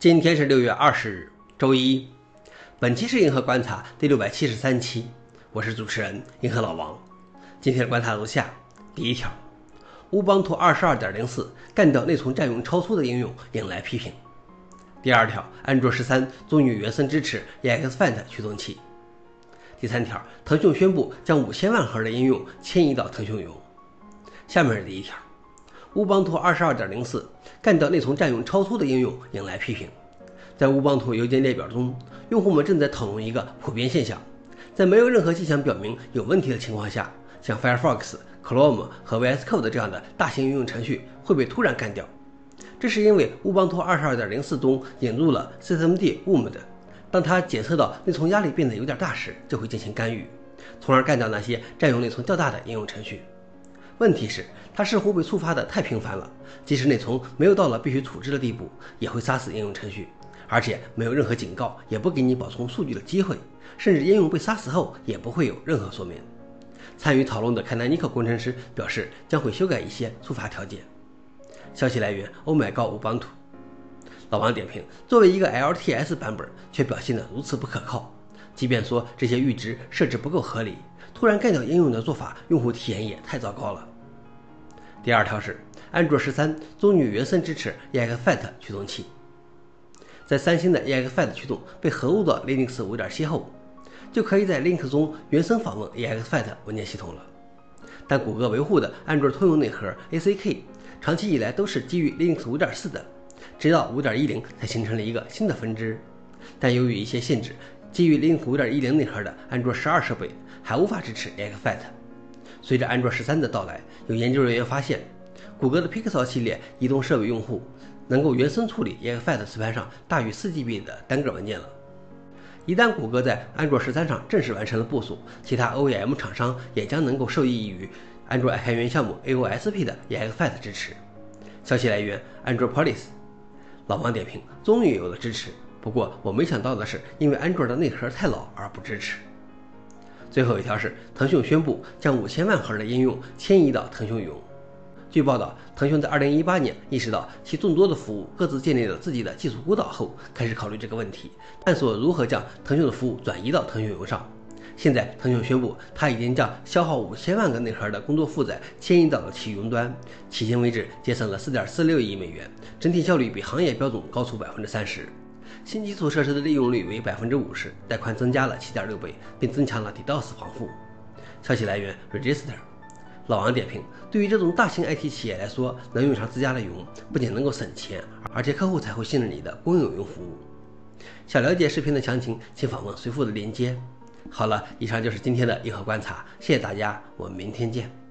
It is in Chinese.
今天是六月二十日，周一。本期是银河观察第六百七十三期，我是主持人银河老王。今天的观察如下：第一条，乌邦图二十二点零四干掉内存占用超粗的应用引来批评。第二条，安卓十三终于原生支持 EXFAT 驱动器。第三条，腾讯宣布将五千万核的应用迁移到腾讯云。下面是第一条。乌邦图二十二点零四干掉内存占用超粗的应用引来批评。在乌邦图邮件列表中，用户们正在讨论一个普遍现象：在没有任何迹象表明有问题的情况下，像 Firefox、Chrome 和 VS Code 这样的大型应用程序会被突然干掉。这是因为乌邦图二十二点零四中引入了 systemd womd，当它检测到内存压力变得有点大时，就会进行干预，从而干掉那些占用内存较大的应用程序。问题是，它似乎被触发的太频繁了，即使内存没有到了必须处置的地步，也会杀死应用程序，而且没有任何警告，也不给你保存数据的机会，甚至应用被杀死后也不会有任何说明。参与讨论的凯南尼克工程师表示，将会修改一些触发条件。消息来源：Oh my god，乌邦图。老王点评：作为一个 LTS 版本，却表现得如此不可靠，即便说这些阈值设置不够合理。突然干掉应用的做法，用户体验也太糟糕了。第二条是，安卓十三终于原生支持 EXFAT 驱动器。在三星的 EXFAT 驱动被合入到 Linux 5.7后，就可以在 Linux 中原生访问 EXFAT 文件系统了。但谷歌维护的安卓通用内核 ACK 长期以来都是基于 Linux 5.4的，直到5.10才形成了一个新的分支。但由于一些限制，基于 Linux 5.10内核的安卓十二设备还无法支持 EXFAT。随着安卓十三的到来，有研究人员发现，谷歌的 Pixel 系列移动设备用户能够原生处理 EXFAT 磁盘上大于四 GB 的单个文件了。一旦谷歌在安卓十三上正式完成了部署，其他 OEM 厂商也将能够受益于安卓开源项目 AOSP 的 EXFAT 支持。消息来源：Android Police。老王点评：终于有了支持。不过我没想到的是，因为安卓的内核太老而不支持。最后一条是，腾讯宣布将五千万核的应用迁移到腾讯云。据报道，腾讯在二零一八年意识到其众多的服务各自建立了自己的技术孤岛后，开始考虑这个问题，探索如何将腾讯的服务转移到腾讯云上。现在，腾讯宣布，它已经将消耗五千万个内核的工作负载迁移到了其云端，迄今为止节省了四点四六亿美元，整体效率比行业标准高出百分之三十。新基础设施的利用率为百分之五十，带宽增加了七点六倍，并增强了 DDoS 防护。消息来源：Register。老王点评：对于这种大型 IT 企业来说，能用上自家的云，不仅能够省钱，而且客户才会信任你的公有云服务。想了解视频的详情，请访问随附的链接。好了，以上就是今天的硬核观察，谢谢大家，我们明天见。